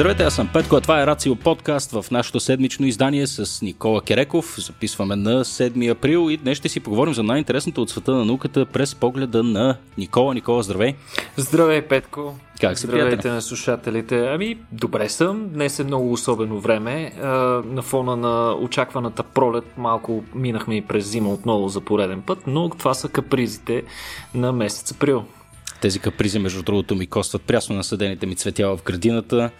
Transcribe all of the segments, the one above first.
Здравейте, аз съм Петко, а това е Рацио подкаст в нашото седмично издание с Никола Кереков. Записваме на 7 април и днес ще си поговорим за най-интересното от света на науката през погледа на Никола. Никола, здравей! Здравей, Петко! Как се Здравейте приятели? на слушателите. Ами, добре съм. Днес е много особено време. На фона на очакваната пролет малко минахме и през зима отново за пореден път, но това са капризите на месец април. Тези капризи, между другото, ми костват прясно насъдените ми цветя в градината.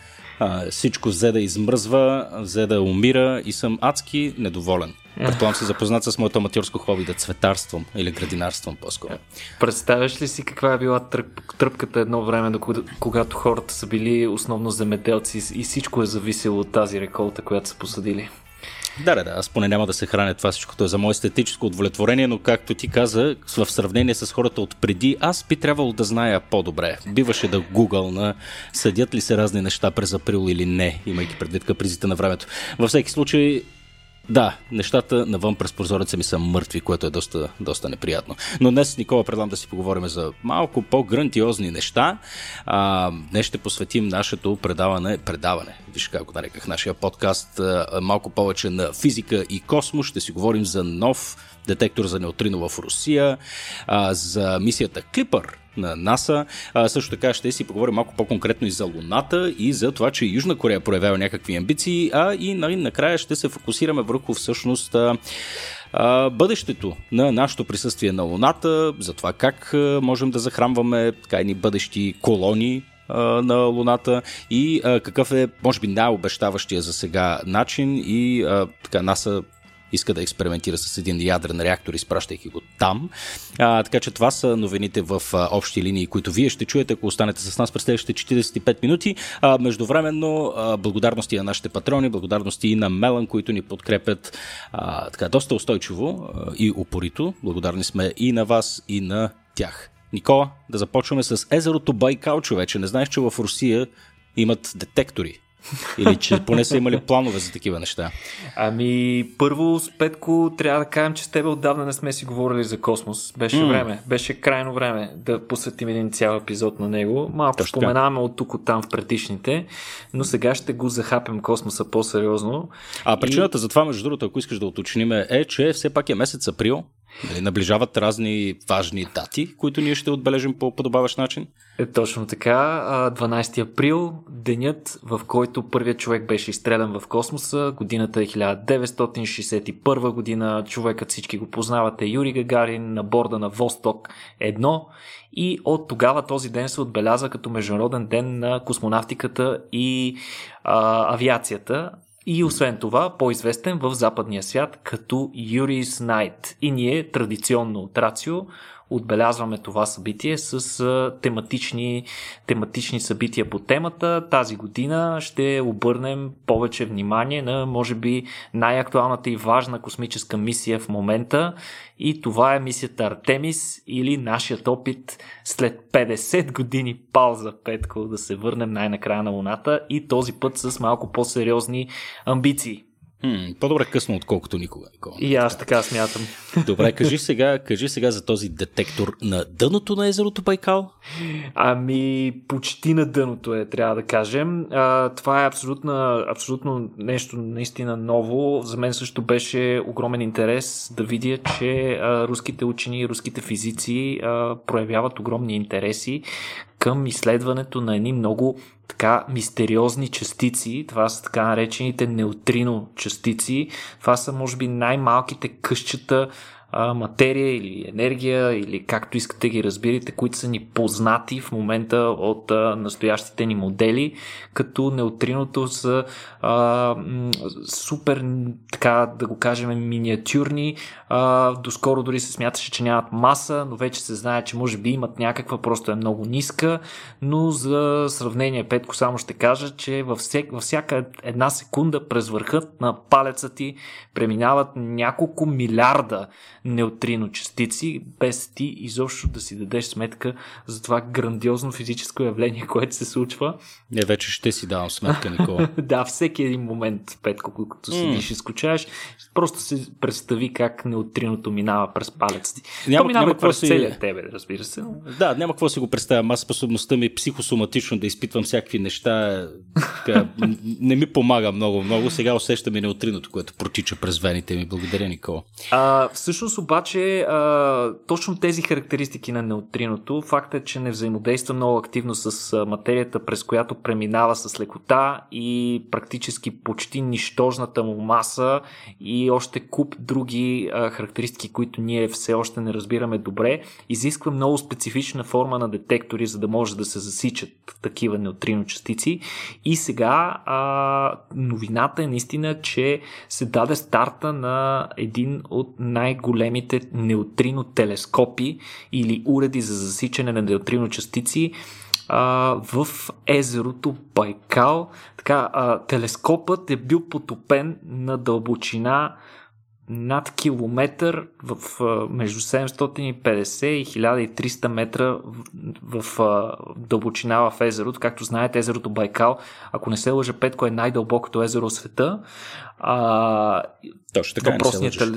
А, всичко взе да измръзва, взе да умира и съм адски недоволен. Предполагам се запознат с моето аматьорско хоби да цветарствам или градинарствам по-скоро. Представяш ли си каква е била тръп, тръпката едно време, когато хората са били основно земеделци и всичко е зависело от тази реколта, която са посадили? Да, да, да, аз поне няма да се храня това всичкото е за мое естетическо удовлетворение, но както ти каза, в сравнение с хората от преди, аз би трябвало да зная по-добре. Биваше да гугъл на съдят ли се разни неща през април или не, имайки предвид капризите на времето. Във всеки случай, да, нещата навън през прозореца ми са мъртви, което е доста, доста неприятно. Но днес, Никола, предлагам да си поговорим за малко по-грандиозни неща. А, днес ще посветим нашето предаване, предаване, виж как го нареках, нашия подкаст, малко повече на физика и космос. Ще си говорим за нов детектор за неутрино в Русия, а, за мисията Клипър на НАСА. А, също така ще си поговорим малко по-конкретно и за Луната и за това, че Южна Корея проявява някакви амбиции, а и нали, накрая ще се фокусираме върху всъщност бъдещето на нашето присъствие на Луната, за това как можем да захранваме така едни бъдещи колонии на Луната и какъв е, може би, най-обещаващия за сега начин и така НАСА иска да експериментира с един ядрен реактор, изпращайки го там. А, така че това са новините в а, общи линии, които вие ще чуете, ако останете с нас през следващите 45 минути. А, междувременно, а, благодарности на нашите патрони, благодарности и на Мелан, които ни подкрепят а, така, доста устойчиво а, и упорито. Благодарни сме и на вас, и на тях. Никола, да започваме с езерото Байкал, човече. Не знаеш, че в Русия имат детектори или че поне са имали планове за такива неща? Ами, първо с Петко трябва да кажем, че с тебе отдавна не сме си говорили за космос. Беше mm. време, беше крайно време да посветим един цял епизод на него. Малко Точно споменаваме от тук от там в предишните, но сега ще го захапем космоса по-сериозно. А причината и... за това, между другото, ако искаш да уточним, е, че все пак е месец април, Нали, наближават разни важни дати, които ние ще отбележим по подобаващ начин? Е, точно така. 12 април, денят, в който първият човек беше изстрелян в космоса. Годината е 1961 година. Човекът всички го познавате. Юри Гагарин на борда на Восток 1. И от тогава този ден се отбеляза като Международен ден на космонавтиката и а, авиацията. И освен това, по-известен в западния свят като Юрис Найт. И ние традиционно от Рацио отбелязваме това събитие с тематични, тематични събития по темата. Тази година ще обърнем повече внимание на, може би, най-актуалната и важна космическа мисия в момента. И това е мисията Артемис или нашият опит след 50 години пауза, Петко, да се върнем най-накрая на Луната и този път с малко по-сериозни амбиции. Хм, по-добре късно, отколкото никога. Никога. И аз така смятам. Добре, кажи сега, кажи сега за този детектор на дъното на езерото Байкал. Ами, почти на дъното е, трябва да кажем. А, това е абсолютно, абсолютно нещо наистина ново. За мен също беше огромен интерес да видя, че а, руските учени и руските физици а, проявяват огромни интереси към изследването на едни много така мистериозни частици. Това са така наречените неутрино частици. Това са, може би, най-малките къщета а, материя или енергия, или както искате ги разбирате, които са ни познати в момента от а, настоящите ни модели, като неутриното са а, супер, така да го кажем, миниатюрни. А, доскоро дори се смяташе, че нямат маса, но вече се знае, че може би имат някаква, просто е много ниска, но за сравнение, Петко, само ще кажа, че във, всек, във всяка една секунда през върхът на палеца ти преминават няколко милиарда неутрино частици, без ти изобщо да си дадеш сметка за това грандиозно физическо явление, което се случва. Не, вече ще си давам сметка, Никола. да, всеки един момент, Петко, когато седиш mm. и скучаеш, просто се представи как неутриното минава през палец ти. Няма, То минава няма през си... целия тебе, разбира се. Но... Да, няма какво си го представям. Аз способността ми психосоматично да изпитвам всякакви неща, така, не ми помага много, много. Сега усещам и неутриното, което протича през вените ми. Благодаря, Никола. А, всъщност обаче, а, точно тези характеристики на неутриното, факт е, че не взаимодейства много активно с материята, през която преминава с лекота и практически почти нищожната му маса и още куп други а, характеристики, които ние все още не разбираме добре, изисква много специфична форма на детектори, за да може да се засичат такива неутрино частици. И сега а, новината е наистина, че се даде старта на един от най-големите неутрино телескопи или уреди за засичане на неутрино частици а, в езерото Байкал. Така, а, телескопът е бил потопен на дълбочина над километър в, в между 750 и 1300 метра в, в, в дълбочина в езерото. Както знаете, езерото Байкал, ако не се лъжа, Петко е най-дълбокото езеро в света. А, Точно така, въпросният, тел...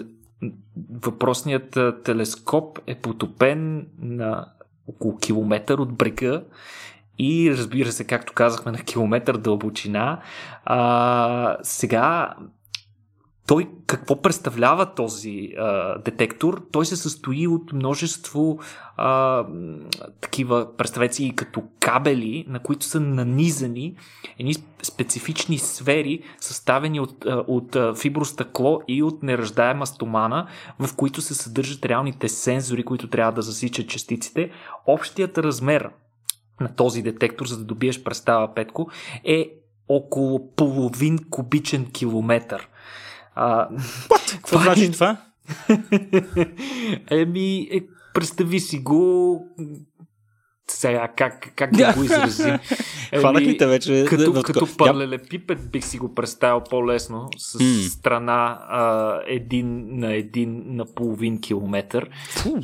въпросният телескоп е потопен на около километър от брега и разбира се, както казахме, на километър дълбочина. А, сега той какво представлява този а, детектор? Той се състои от множество а, такива, представете си, като кабели, на които са нанизани едни специфични сфери, съставени от, от фибростъкло и от неръждаема стомана, в които се съдържат реалните сензори, които трябва да засичат частиците. Общият размер на този детектор, за да добиеш представа, Петко, е около половин кубичен километър. А, Какво значи това? Еми, е, представи си го сега, как, как да го изрази? Хванах ли те вече? Като, в... като пипет бих си го представил по-лесно с mm. страна а, един на един на половин километър.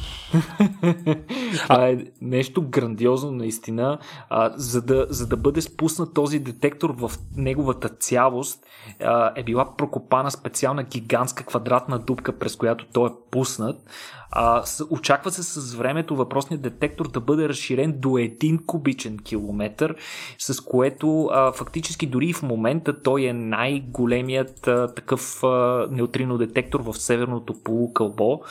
Това е нещо грандиозно наистина. А, за, да, за да бъде спуснат този детектор в неговата цялост а, е била прокопана специална гигантска квадратна дупка, през която той е пуснат. А, с, очаква се с времето въпросният детектор да бъде разширен до 1 кубичен километр, с което а, фактически дори в момента той е най-големият а, такъв а, неутрино детектор в северното полукълбо.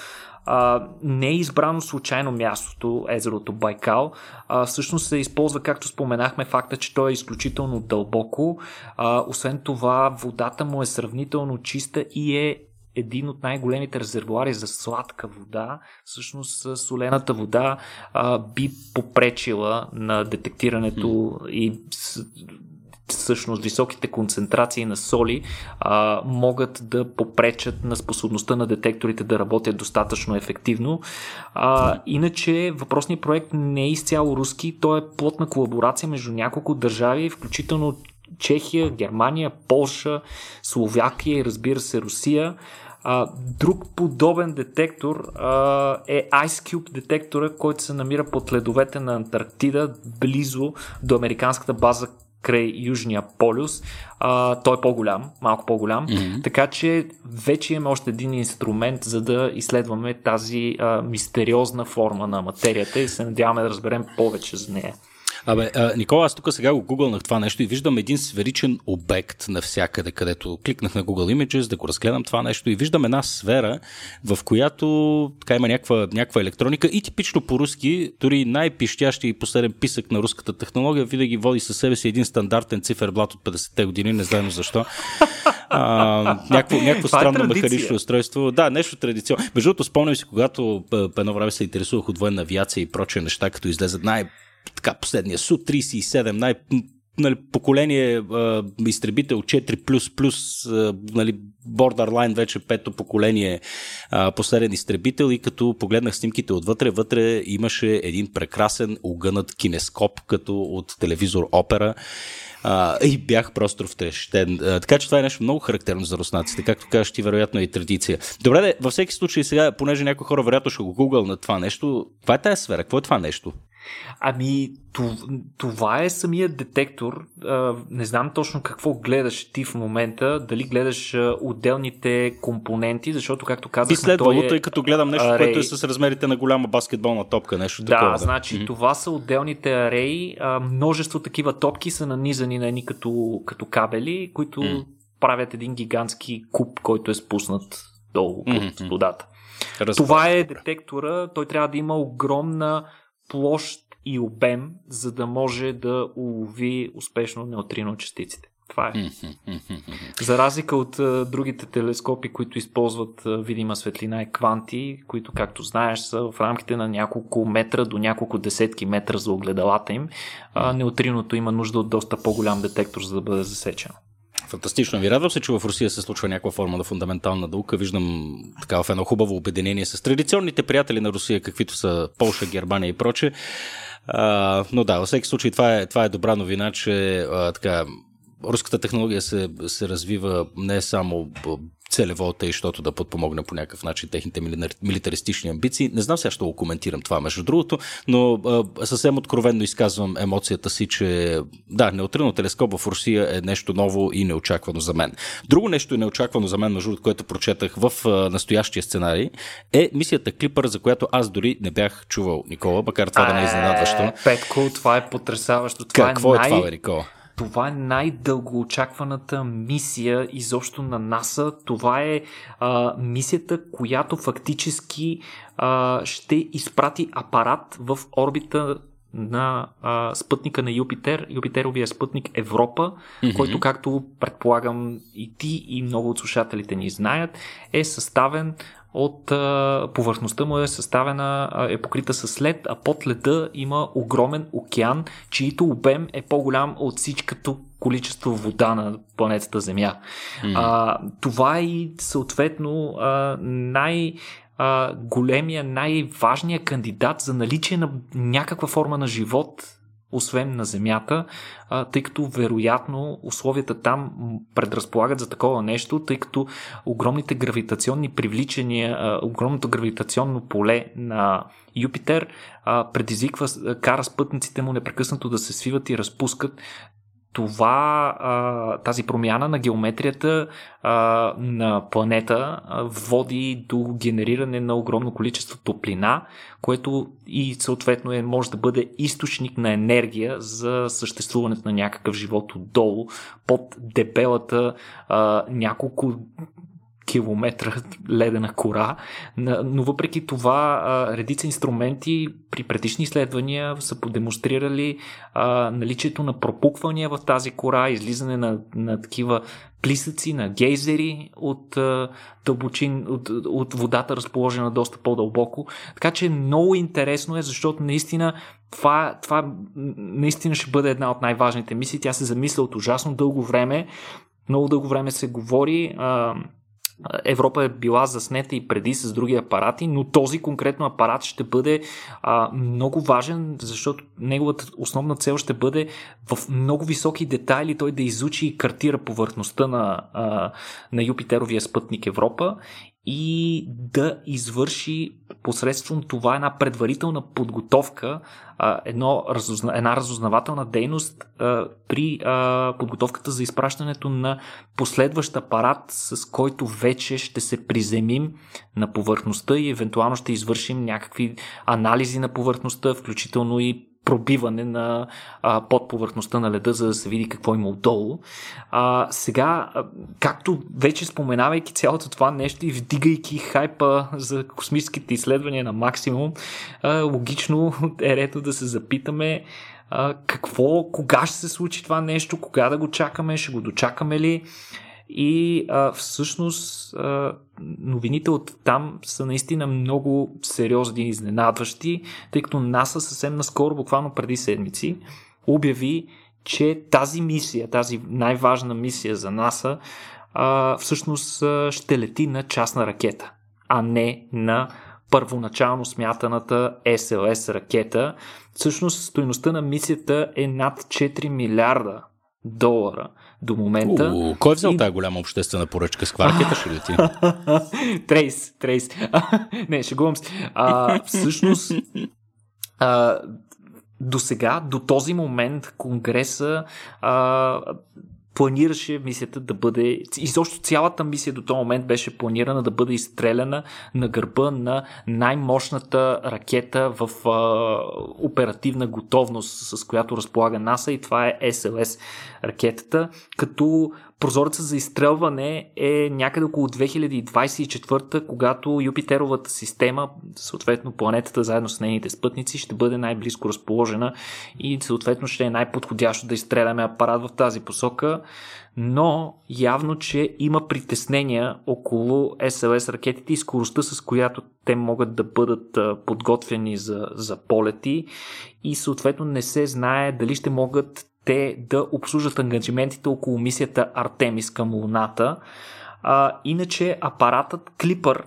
Uh, не е избрано случайно мястото, езерото Байкал. Uh, всъщност се използва, както споменахме, факта, че той е изключително дълбоко. Uh, освен това, водата му е сравнително чиста и е един от най-големите резервуари за сладка вода. Всъщност солената вода а, би попречила на детектирането и всъщност високите концентрации на соли а, могат да попречат на способността на детекторите да работят достатъчно ефективно. А, иначе въпросният проект не е изцяло руски, той е плотна колаборация между няколко държави, включително Чехия, Германия, Полша, Словакия и разбира се Русия. А, друг подобен детектор а, е Ice Cube детектора, който се намира под ледовете на Антарктида, близо до американската база край Южния полюс. А, той е по-голям, малко по-голям. Mm-hmm. Така че вече имаме още един инструмент, за да изследваме тази а, мистериозна форма на материята и се надяваме да разберем повече за нея. Абе, а, Никола, аз тук сега го гугълнах това нещо и виждам един сферичен обект навсякъде, където кликнах на Google Images да го разгледам това нещо и виждам една сфера, в която така има някаква, някаква електроника и типично по-руски, дори най-пищящи и последен писък на руската технология, винаги води със себе си един стандартен циферблат от 50-те години, не знам защо. А, някакво, някакво е странно е механично устройство. Да, нещо традиционно. Между другото, спомням си, когато по едно време се интересувах от военна авиация и прочие неща, като излезат най- така последния Су-37, най- нали, поколение а, изтребител 4++, а, нали, Borderline вече пето поколение а, последен изтребител и като погледнах снимките отвътре, вътре имаше един прекрасен огънат кинескоп, като от телевизор Опера. А, и бях просто втрещен. А, така че това е нещо много характерно за руснаците. Както кажеш ти, вероятно е и традиция. Добре, де, във всеки случай сега, понеже някои хора вероятно ще го гугъл на това нещо, каква е тази сфера? Какво е това нещо? Ами, това е самия детектор. Не знам точно какво гледаш ти в момента, дали гледаш отделните компоненти, защото, както казах, Би следвало, е... тъй като гледам нещо, арей... което е с размерите на голяма баскетболна топка, нещо да, такова. Да, значи mm-hmm. това са отделните ареи. Множество такива топки са нанизани на едни като, като кабели, които mm-hmm. правят един гигантски куб, който е спуснат долу mm-hmm. под водата. Разбира. Това е детектора. Той трябва да има огромна площ и обем, за да може да улови успешно неутрино частиците. Това е. За разлика от а, другите телескопи, които използват а, видима светлина и кванти, които, както знаеш, са в рамките на няколко метра до няколко десетки метра за огледалата им, а, неутриното има нужда от доста по-голям детектор, за да бъде засечено. Фантастично. Ви радвам се, че в Русия се случва някаква форма на фундаментална наука. Виждам така в едно хубаво обединение с традиционните приятели на Русия, каквито са Полша, Германия и проче. А, но да, във всеки случай това е, това е добра новина, че а, така, руската технология се, се развива не само целево, тъй, защото да подпомогне по някакъв начин техните милитаристични амбиции. Не знам сега ще го коментирам това, между другото, но а, съвсем откровенно изказвам емоцията си, че да, неутрино телескоп в Русия е нещо ново и неочаквано за мен. Друго нещо е неочаквано за мен, между другото, което прочетах в а, настоящия сценарий, е мисията Клипър, за която аз дори не бях чувал Никола, макар това да не е изненадващо. Петко, това е потрясаващо. Това Какво е, най... е това, бе, Никола? Това е най-дългоочакваната мисия изобщо на НАСА. Това е а, мисията, която фактически а, ще изпрати апарат в орбита на а, спътника на Юпитер, Юпитеровия спътник Европа, mm-hmm. който, както предполагам и ти и много от слушателите ни знаят, е съставен от а, повърхността му е съставена, а, е покрита с лед, а под леда има огромен океан, чието обем е по-голям от всичкото количество вода на планетата Земя. Mm. А, това е и съответно а, най- големия, най-важният кандидат за наличие на някаква форма на живот освен на Земята, тъй като вероятно условията там предразполагат за такова нещо, тъй като огромните гравитационни привличания, огромното гравитационно поле на Юпитер предизвиква, кара спътниците му непрекъснато да се свиват и разпускат, това, тази промяна на геометрията на планета води до генериране на огромно количество топлина, което и съответно е, може да бъде източник на енергия за съществуването на някакъв живот отдолу, под дебелата няколко километра ледена кора, но въпреки това редица инструменти при предишни изследвания са подемонстрирали наличието на пропуквания в тази кора, излизане на, на такива плисъци, на гейзери от дълбочин, от, от водата разположена доста по-дълбоко. Така че много интересно е, защото наистина това, това наистина ще бъде една от най-важните мисии. Тя се замисля от ужасно дълго време. Много дълго време се говори. А, Европа е била заснета и преди с други апарати, но този конкретно апарат ще бъде а, много важен, защото неговата основна цел ще бъде в много високи детайли той да изучи и картира повърхността на, а, на Юпитеровия спътник Европа и да извърши посредством това една предварителна подготовка, едно, една разузнавателна дейност при подготовката за изпращането на последващ апарат, с който вече ще се приземим на повърхността и евентуално ще извършим някакви анализи на повърхността, включително и пробиване на а, под на леда, за да се види какво има отдолу. А, сега, както вече споменавайки цялото това нещо и вдигайки хайпа за космическите изследвания на максимум, а, логично е редно да се запитаме а, какво, кога ще се случи това нещо, кога да го чакаме, ще го дочакаме ли и а, всъщност а, новините от там са наистина много сериозни и изненадващи, тъй като НАСА съвсем наскоро, буквално преди седмици, обяви, че тази мисия, тази най-важна мисия за НАСА, а, всъщност ще лети на частна ракета, а не на първоначално смятаната SLS ракета. Всъщност стоеността на мисията е над 4 милиарда долара до момента. У, кой е взел и... тази голяма обществена поръчка? с кваркета ще лети? трейс, трейс. не, шегувам се. А, всъщност, а, до сега, до този момент, Конгреса а, планираше мисията да бъде. Изобщо цялата мисия до този момент беше планирана да бъде изстреляна на гърба на най-мощната ракета в а, оперативна готовност, с която разполага НАСА и това е СЛС ракетата, като прозорецът за изстрелване е някъде около 2024, когато Юпитеровата система, съответно планетата заедно с нейните спътници, ще бъде най-близко разположена и съответно ще е най-подходящо да изстреляме апарат в тази посока. Но явно, че има притеснения около СЛС ракетите и скоростта, с която те могат да бъдат подготвени за, за полети и съответно не се знае дали ще могат те да обслужат ангажиментите около мисията Артемис към Луната. А, иначе апаратът Клипър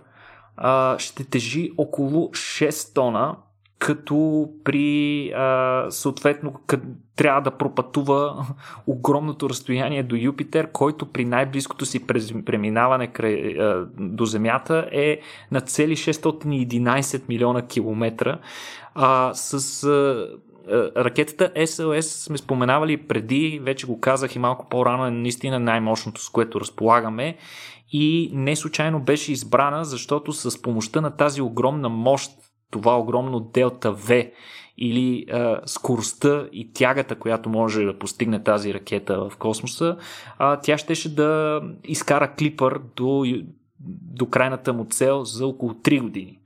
ще тежи около 6 тона, като при а, съответно къд, трябва да пропътува огромното разстояние до Юпитер, който при най-близкото си преминаване край, а, до Земята е на цели 611 милиона километра а, с а, ракетата SLS сме споменавали преди, вече го казах и малко по-рано, е наистина най-мощното, с което разполагаме и не случайно беше избрана, защото с помощта на тази огромна мощ, това огромно делта V или а, скоростта и тягата, която може да постигне тази ракета в космоса, а, тя щеше да изкара клипър до, до крайната му цел за около 3 години.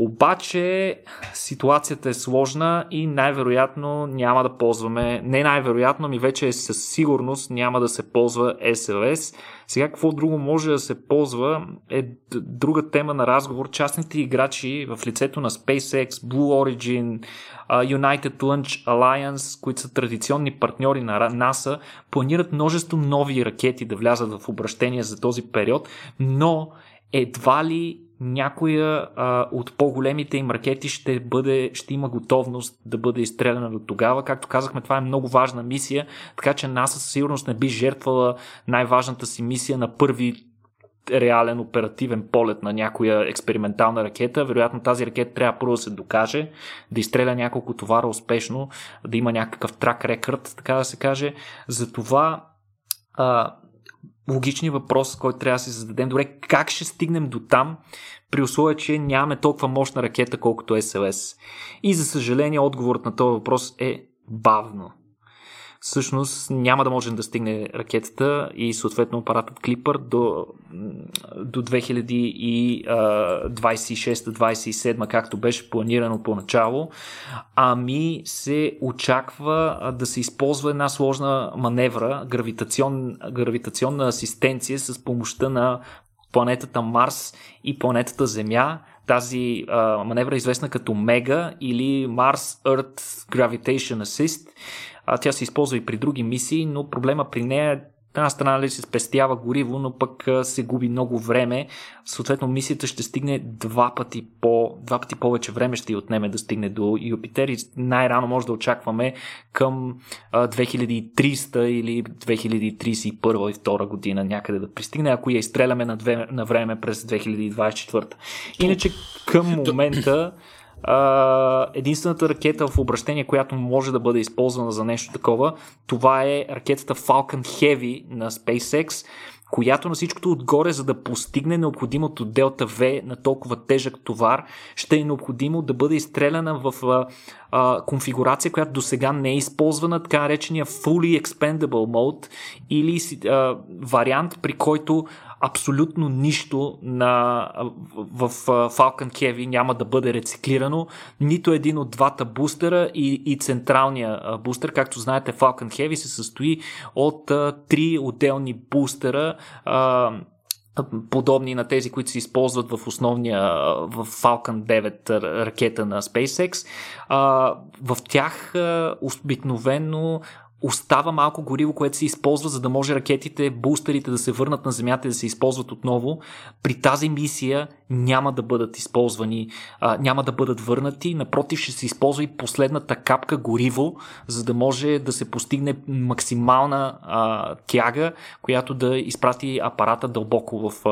Обаче ситуацията е сложна и най-вероятно няма да ползваме, не най-вероятно, ми вече е със сигурност няма да се ползва SLS. Сега какво друго може да се ползва е друга тема на разговор. Частните играчи в лицето на SpaceX, Blue Origin, United Launch Alliance, които са традиционни партньори на NASA, планират множество нови ракети да влязат в обращение за този период, но едва ли някоя а, от по-големите им ракети ще, бъде, ще има готовност да бъде изстреляна до тогава. Както казахме, това е много важна мисия, така че НАСА със сигурност не би жертвала най-важната си мисия на първи реален оперативен полет на някоя експериментална ракета. Вероятно тази ракета трябва първо да се докаже, да изстреля няколко товара успешно, да има някакъв трак рекърд, така да се каже. Затова а, логичният въпрос, който трябва да си зададем, добре, как ще стигнем до там, при условие, че нямаме толкова мощна ракета, колкото SLS? И за съжаление, отговорът на този въпрос е бавно всъщност няма да можем да стигне ракетата и съответно апаратът Клипър до, до 2026-2027, както беше планирано поначало. Ами се очаква да се използва една сложна маневра, гравитацион, гравитационна асистенция с помощта на планетата Марс и планетата Земя. Тази а, маневра е известна като Мега или Mars Earth Gravitation Assist а, тя се използва и при други мисии, но проблема при нея е една страна ли нали, се спестява гориво, но пък се губи много време. Съответно, мисията ще стигне два пъти, по, два пъти повече време ще й отнеме да стигне до Юпитер и най-рано може да очакваме към 2300 или 2031 и 2032 година някъде да пристигне, ако я изстреляме на, две, на време през 2024. Иначе към момента Единствената ракета в обращение, която може да бъде използвана за нещо такова, това е ракетата Falcon Heavy на SpaceX, която на всичкото отгоре, за да постигне необходимото Delta V на толкова тежък товар, ще е необходимо да бъде изстреляна в а, а, конфигурация, която до сега не е използвана, така наречения Fully Expendable Mode или а, вариант, при който абсолютно нищо на, в, в Falcon Heavy няма да бъде рециклирано. Нито един от двата бустера и, и централния бустер. Както знаете, Falcon Heavy се състои от а, три отделни бустера. А, подобни на тези, които се използват в основния в Falcon 9 ракета на SpaceX. В тях обикновено остава малко гориво, което се използва, за да може ракетите, бустерите да се върнат на Земята и да се използват отново. При тази мисия няма да бъдат използвани, а, няма да бъдат върнати. Напротив, ще се използва и последната капка гориво, за да може да се постигне максимална а, тяга, която да изпрати апарата дълбоко в, а,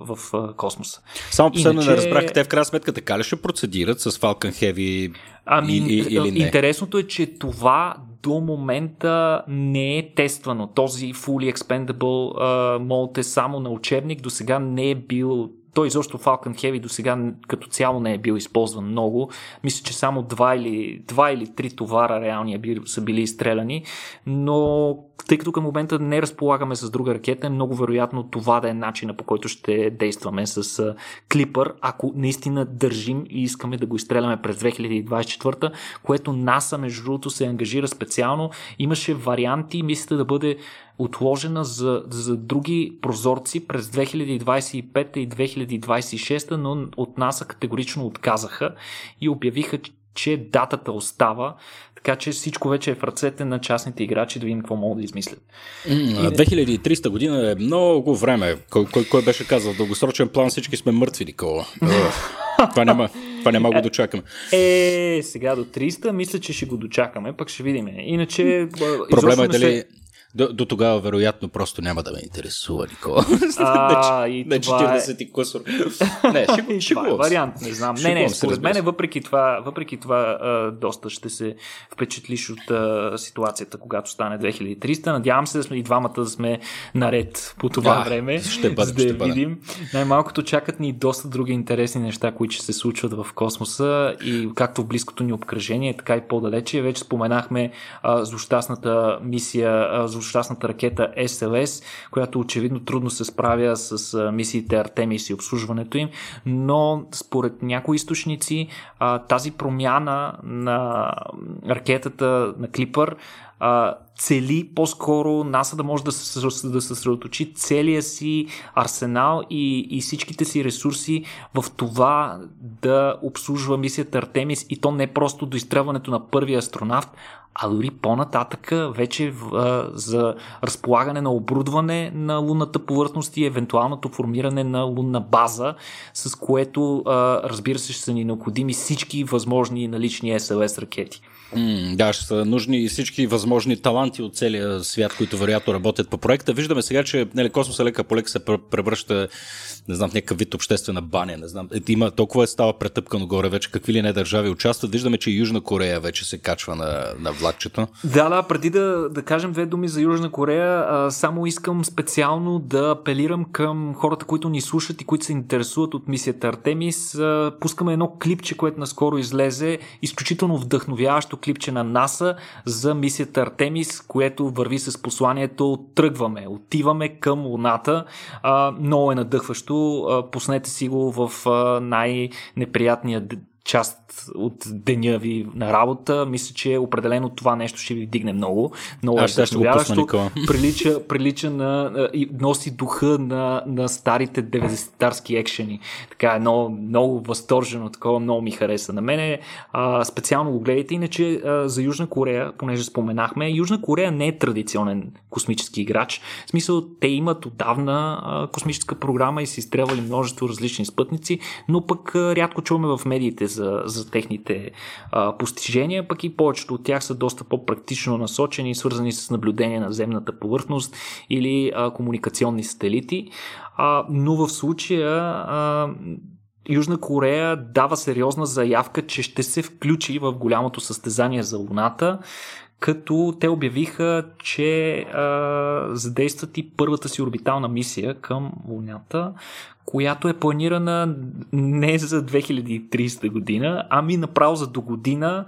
в а, космоса. Само последно Иначе... не разбрах, те в крайна сметка така ли ще процедират с Falcon Heavy Ами, и, и, или не? интересното е, че това до момента не е тествано. Този Fully Expendable uh, мод е само на учебник, до сега не е бил той изобщо Falcon Heavy до сега като цяло не е бил използван много. Мисля, че само два или, два или три товара реални са били изстреляни, но тъй като към момента не разполагаме с друга ракета, е много вероятно това да е начина по който ще действаме с Клипър, ако наистина държим и искаме да го изстреляме през 2024, което НАСА между другото се ангажира специално. Имаше варианти, мислите да бъде отложена за, за други прозорци през 2025 и 2026, но от НАСА категорично отказаха и обявиха, че датата остава, така че всичко вече е в ръцете на частните играчи да видим какво могат да измислят. 2300 година е много време. Кой, кой, кой беше казал, в дългосрочен план всички сме мъртви, Никола. това няма, това няма го дочакаме. Е, сега до 300 мисля, че ще го дочакаме, пък ще видим. Иначе... Проблема е дали... Се до, до тогава, вероятно, просто няма да ме интересува, Никола. А, и не, това 40 е... кусор. Не, ще, е вариант, не знам. Не, не, според мен, въпреки това, въпреки това доста ще се впечатлиш от ситуацията, когато стане 2300. Надявам се да сме и двамата да сме наред по това да, време. Ще бъде, за да ще видим. Най-малкото чакат ни доста други интересни неща, които ще се случват в космоса и както в близкото ни обкръжение, така и по-далече. Вече споменахме а, злощастната мисия, а, злощастната ракета SLS, която очевидно трудно се справя с мисиите Артемис и обслужването им, но според някои източници тази промяна на ракетата на Клипър цели по-скоро НАСА да може да да съсредоточи целия си арсенал и, и всичките си ресурси в това да обслужва мисията Артемис и то не просто до изтръването на първия астронавт, а дори по-нататъка вече а, за разполагане на оборудване на лунната повърхност и евентуалното формиране на лунна база, с което а, разбира се ще са ни необходими всички възможни налични СЛС ракети. Mm, да, ще са нужни всички възможни таланти от целия свят, които вероятно работят по проекта. Виждаме сега, че нали, космоса лека по лека се превръща, не знам, в някакъв вид обществена баня. Не знам. Е, има толкова е става претъпкано горе вече, какви ли не държави участват. Виждаме, че Южна Корея вече се качва на, на влакчето. Да, да, преди да, да кажем две думи за Южна Корея, а, само искам специално да апелирам към хората, които ни слушат и които се интересуват от мисията Артемис. А, пускаме едно клипче, което наскоро излезе, изключително вдъхновяващо клипче на НАСА за мисията Артемис, което върви с посланието тръгваме, отиваме към Луната. А, много е надъхващо. А, пуснете си го в а, най-неприятния част от деня ви на работа, мисля, че определено това нещо ще ви вдигне много. Много Аз ще го пусна, прилича, прилича на, и носи духа на, на старите 90-тарски екшени. Така едно много възторжено, такова много ми хареса на мене. А, специално го гледайте. Иначе а, за Южна Корея, понеже споменахме, Южна Корея не е традиционен космически играч. В смисъл, те имат отдавна а, космическа програма и са изстрелвали множество различни спътници, но пък а, рядко чуваме в медиите за, за техните а, постижения, пък и повечето от тях са доста по-практично насочени, свързани с наблюдение на земната повърхност или а, комуникационни сателити. А, но в случая а, Южна Корея дава сериозна заявка, че ще се включи в голямото състезание за Луната, като те обявиха, че а, задействат и първата си орбитална мисия към Луната, която е планирана не за 2030 година, ами направо за до година,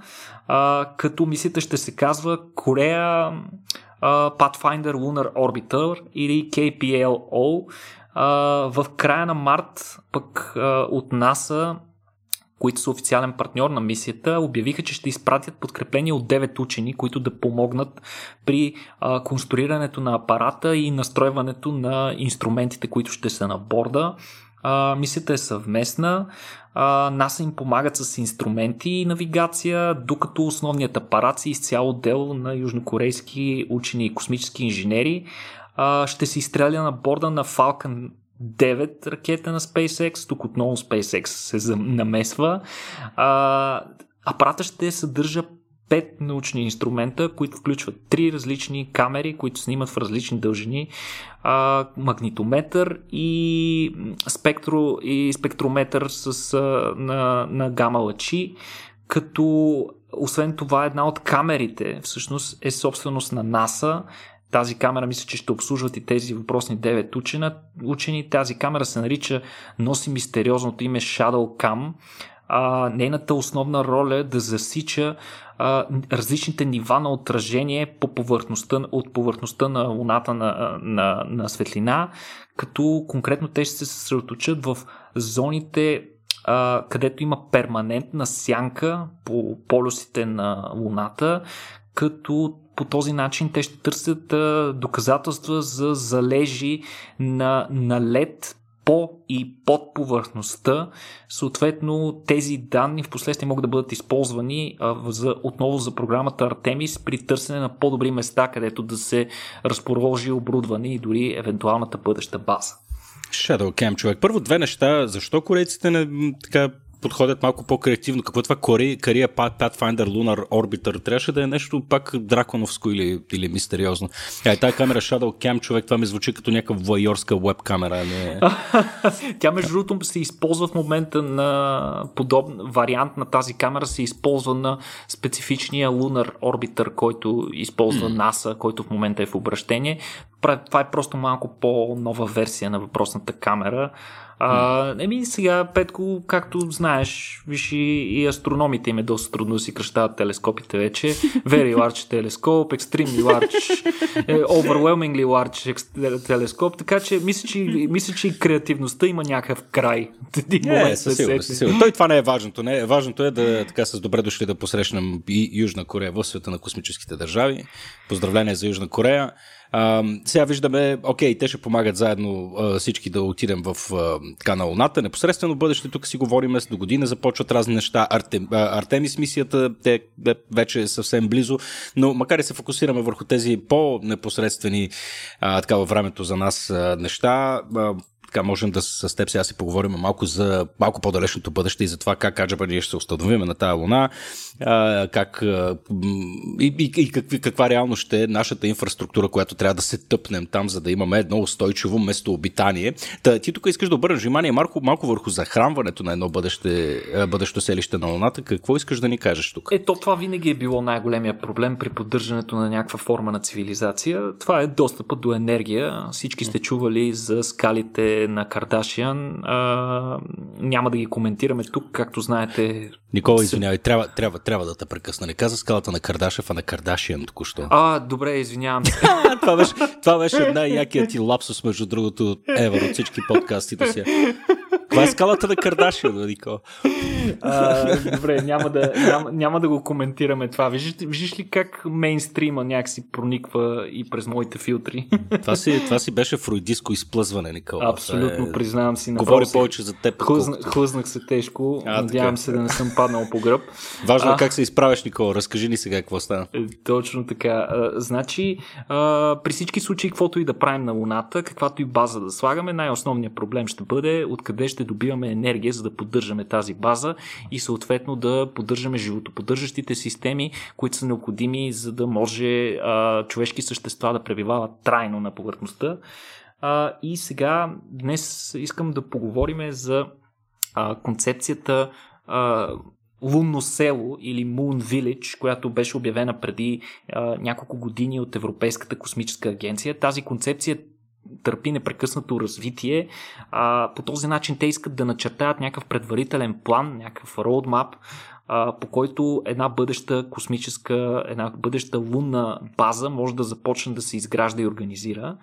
а, като мисията ще се казва Корея Pathfinder Lunar Orbiter или KPLO. А, в края на март пък а, от НАСА които са официален партньор на мисията, обявиха, че ще изпратят подкрепление от 9 учени, които да помогнат при а, конструирането на апарата и настройването на инструментите, които ще са на борда. А, мисията е съвместна. А, НАСА им помагат с инструменти и навигация, докато основният апарат си изцяло дел на южнокорейски учени и космически инженери. Ще се изстреля на борда на Falcon 9 ракета на SpaceX, тук отново SpaceX се намесва. А, апарата ще съдържа пет научни инструмента, които включват три различни камери, които снимат в различни дължини, а, магнитометър и, спектро, и спектрометър с, а, на, на гама лъчи, като освен това една от камерите всъщност е собственост на НАСА. Тази камера мисля, че ще обслужват и тези въпросни 9 учена, учени. Тази камера се нарича, носи мистериозното име Shadow Cam. А, нейната основна роля е да засича а, различните нива на отражение по повърхността, от повърхността на луната на, на, на светлина, като конкретно те ще се съсредоточат в зоните а, където има перманентна сянка по полюсите на Луната, като по този начин те ще търсят доказателства за залежи на, на лед по и под повърхността. Съответно, тези данни в последствие могат да бъдат използвани а, за, отново за програмата Артемис при търсене на по-добри места, където да се разположи оборудване и дори евентуалната бъдеща база. Shadow Cam, човек. Първо две неща. Защо корейците не така подходят малко по-креативно. Какво е това Кария Pathfinder Lunar Orbiter? Трябваше да е нещо пак драконовско или, или мистериозно. Ай, тази камера Shadow Cam, човек, това ми звучи като някаква войорска веб камера. Не... Тя между другото се използва в момента на подобен вариант на тази камера се използва на специфичния Lunar Orbiter, който използва NASA, който в момента е в обращение. Това е просто малко по-нова версия на въпросната камера. А, еми сега, Петко, както знаеш, виж и, и астрономите им е доста трудно да си кръщават телескопите вече. Very large телескоп, extremely large, е, overwhelmingly large телескоп, така че мисля, че, мисля, че и креативността има някакъв край. Не, със сигурност. Той това не е важното. Не. Важното е да така с добре дошли да посрещнем и Южна Корея в света на космическите държави. Поздравления за Южна Корея. Сега виждаме, окей, те ще помагат заедно всички да отидем в а, така, на Луната. Непосредствено бъдеще тук си говорим, с до година започват разни неща. Артем, Артемис мисията те вече е съвсем близо, но макар и се фокусираме върху тези по-непосредствени така във времето за нас неща, така можем да с теб сега си поговорим малко за малко по-далечното бъдеще и за това как Аджаба ние ще се установим на тая луна, как и, и, и какви, каква реално ще е нашата инфраструктура, която трябва да се тъпнем там, за да имаме едно устойчиво местообитание. Та, ти тук искаш да обърнеш внимание малко, малко върху захранването на едно бъдеще, бъдещо селище на луната. Какво искаш да ни кажеш тук? Ето, това винаги е било най-големия проблем при поддържането на някаква форма на цивилизация. Това е достъпът до енергия. Всички сте чували за скалите на Кардашиан. А, няма да ги коментираме тук, както знаете. Никола, извинявай, трябва, трябва, трябва да те прекъсна. Не каза скалата на Кардашев, а на Кардашиан току-що. А, добре, извинявам се. това, беше, това беше най-якият ти лапсус, между другото, евро от всички подкасти до Това е скалата на Кардашиан, Никола. А, добре, няма да, няма, няма да го коментираме това. Виждаш, виждаш ли как мейнстрима някакси прониква и през моите филтри? Това си, това си беше фруидиско изплъзване, Никола. Абсолютно, е... признавам си. Говори повече за теб. Хлъзна, хлъзнах се тежко. А, Надявам така. се да не съм паднал по гръб. Важно е как се изправяш, Никола. Разкажи ни сега какво стана. Е, точно така. А, значи, а, при всички случаи, каквото и да правим на Луната, каквато и база да слагаме, най-основният проблем ще бъде откъде ще добиваме енергия, за да поддържаме тази база и съответно да поддържаме животоподдържащите системи, които са необходими, за да може а, човешки същества да пребивават трайно на повърхността. А, и сега, днес искам да поговорим за а, концепцията а, лунно село или Moon Village, която беше обявена преди а, няколко години от Европейската космическа агенция. Тази концепция търпи непрекъснато развитие. А, по този начин те искат да начертаят някакъв предварителен план, някакъв роудмап, по който една бъдеща космическа, една бъдеща лунна база може да започне да се изгражда и организира.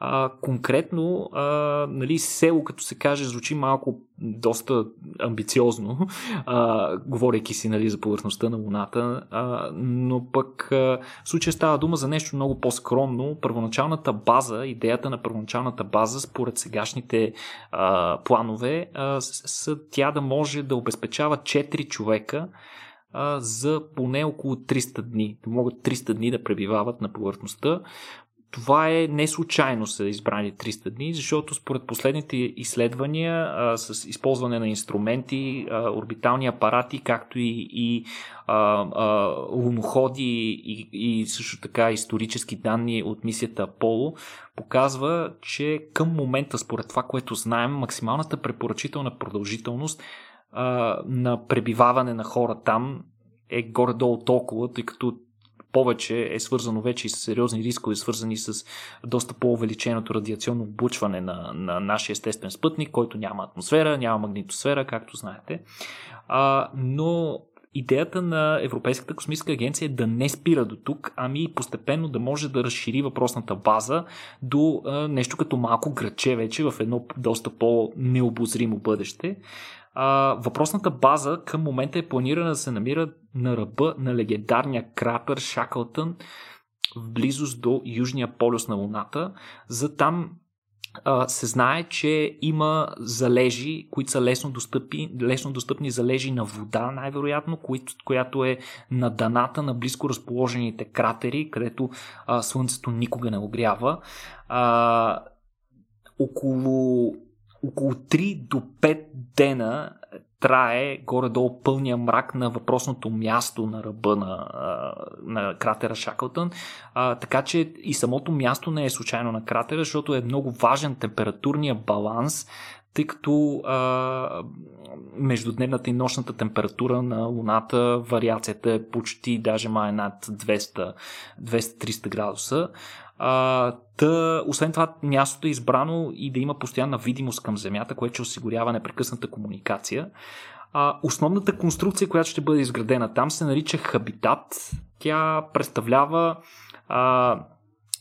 А, конкретно, а, нали, село, като се каже, звучи малко доста амбициозно, а, говорейки си нали, за повърхността на Луната, а, но пък а, в случая става дума за нещо много по-скромно. Първоначалната база, идеята на първоначалната база, според сегашните а, планове, а, са тя да може да обезпечава 4 човека за поне около 300 дни. Могат 300 дни да пребивават на повърхността това е не случайно са избрани 300 дни, защото според последните изследвания а, с използване на инструменти, а, орбитални апарати, както и, и а, а, луноходи и, и също така исторически данни от мисията Аполо, показва, че към момента, според това, което знаем, максималната препоръчителна продължителност а, на пребиваване на хора там е горе-долу толкова, тъй като повече е свързано вече и с сериозни рискове, свързани с доста по-увеличеното радиационно облучване на, на нашия естествен спътник, който няма атмосфера, няма магнитосфера, както знаете. А, но идеята на Европейската космическа агенция е да не спира до тук, ами постепенно да може да разшири въпросната база до а, нещо като малко градче вече в едно доста по-необозримо бъдеще. А, въпросната база към момента е планирана да се намира на ръба на легендарния кратер Шаклтън в близост до Южния полюс на Луната. За там а, се знае, че има залежи, които са лесно достъпни, лесно достъпни залежи на вода, най-вероятно, които, която е на даната на близко разположените кратери, където а, Слънцето никога не огрява. А, около около 3 до 5 дена трае горе-долу пълния мрак на въпросното място на ръба на, на кратера Шаклтън. А, така че и самото място не е случайно на кратера, защото е много важен температурния баланс, тъй като а, междудневната и нощната температура на Луната, вариацията е почти даже май над 200-300 градуса. А, та, освен това, мястото е избрано и да има постоянна видимост към Земята, което ще осигурява непрекъсната комуникация. А, основната конструкция, която ще бъде изградена там, се нарича Хабитат. Тя представлява а,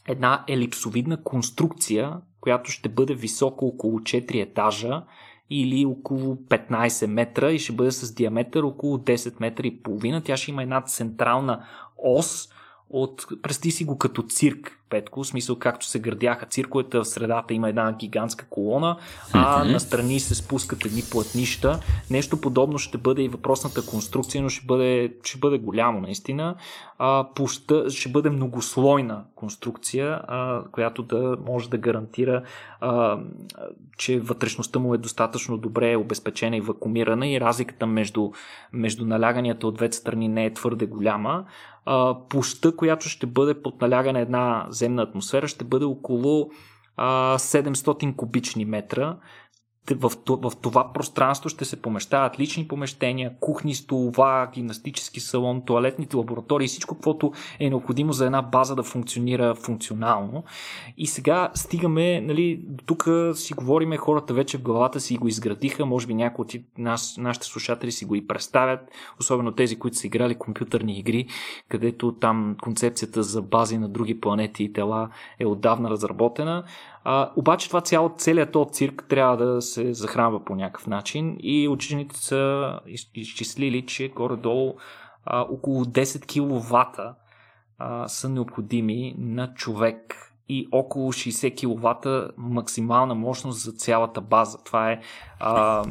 една елипсовидна конструкция, която ще бъде висока около 4 етажа или около 15 метра и ще бъде с диаметър около 10 метра и половина. Тя ще има една централна ос, от, представи си го като цирк, Петко, в смисъл както се градяха цирковете, в средата има една гигантска колона, а mm-hmm. настрани се спускат едни плътнища. Нещо подобно ще бъде и въпросната конструкция, но ще бъде, ще бъде голямо наистина. А, пуща, ще бъде многослойна конструкция, а, която да може да гарантира, а, че вътрешността му е достатъчно добре обезпечена и вакуумирана и разликата между, между наляганията от двете страни не е твърде голяма. Пуща, която ще бъде под налягане една земна атмосфера ще бъде около а, 700 кубични метра, в, в това пространство ще се помещават лични помещения, кухни, столова, гимнастически салон, туалетните лаборатории, всичко, каквото е необходимо за една база да функционира функционално. И сега стигаме, нали, тук си говориме, хората вече в главата си го изградиха, може би някои от нас, нашите слушатели си го и представят, особено тези, които са играли компютърни игри, където там концепцията за бази на други планети и тела е отдавна разработена. А, обаче това цяло, целият този цирк трябва да се захранва по някакъв начин и учените са изчислили, че горе-долу а, около 10 кВт са необходими на човек и около 60 кВт максимална мощност за цялата база. Това е а,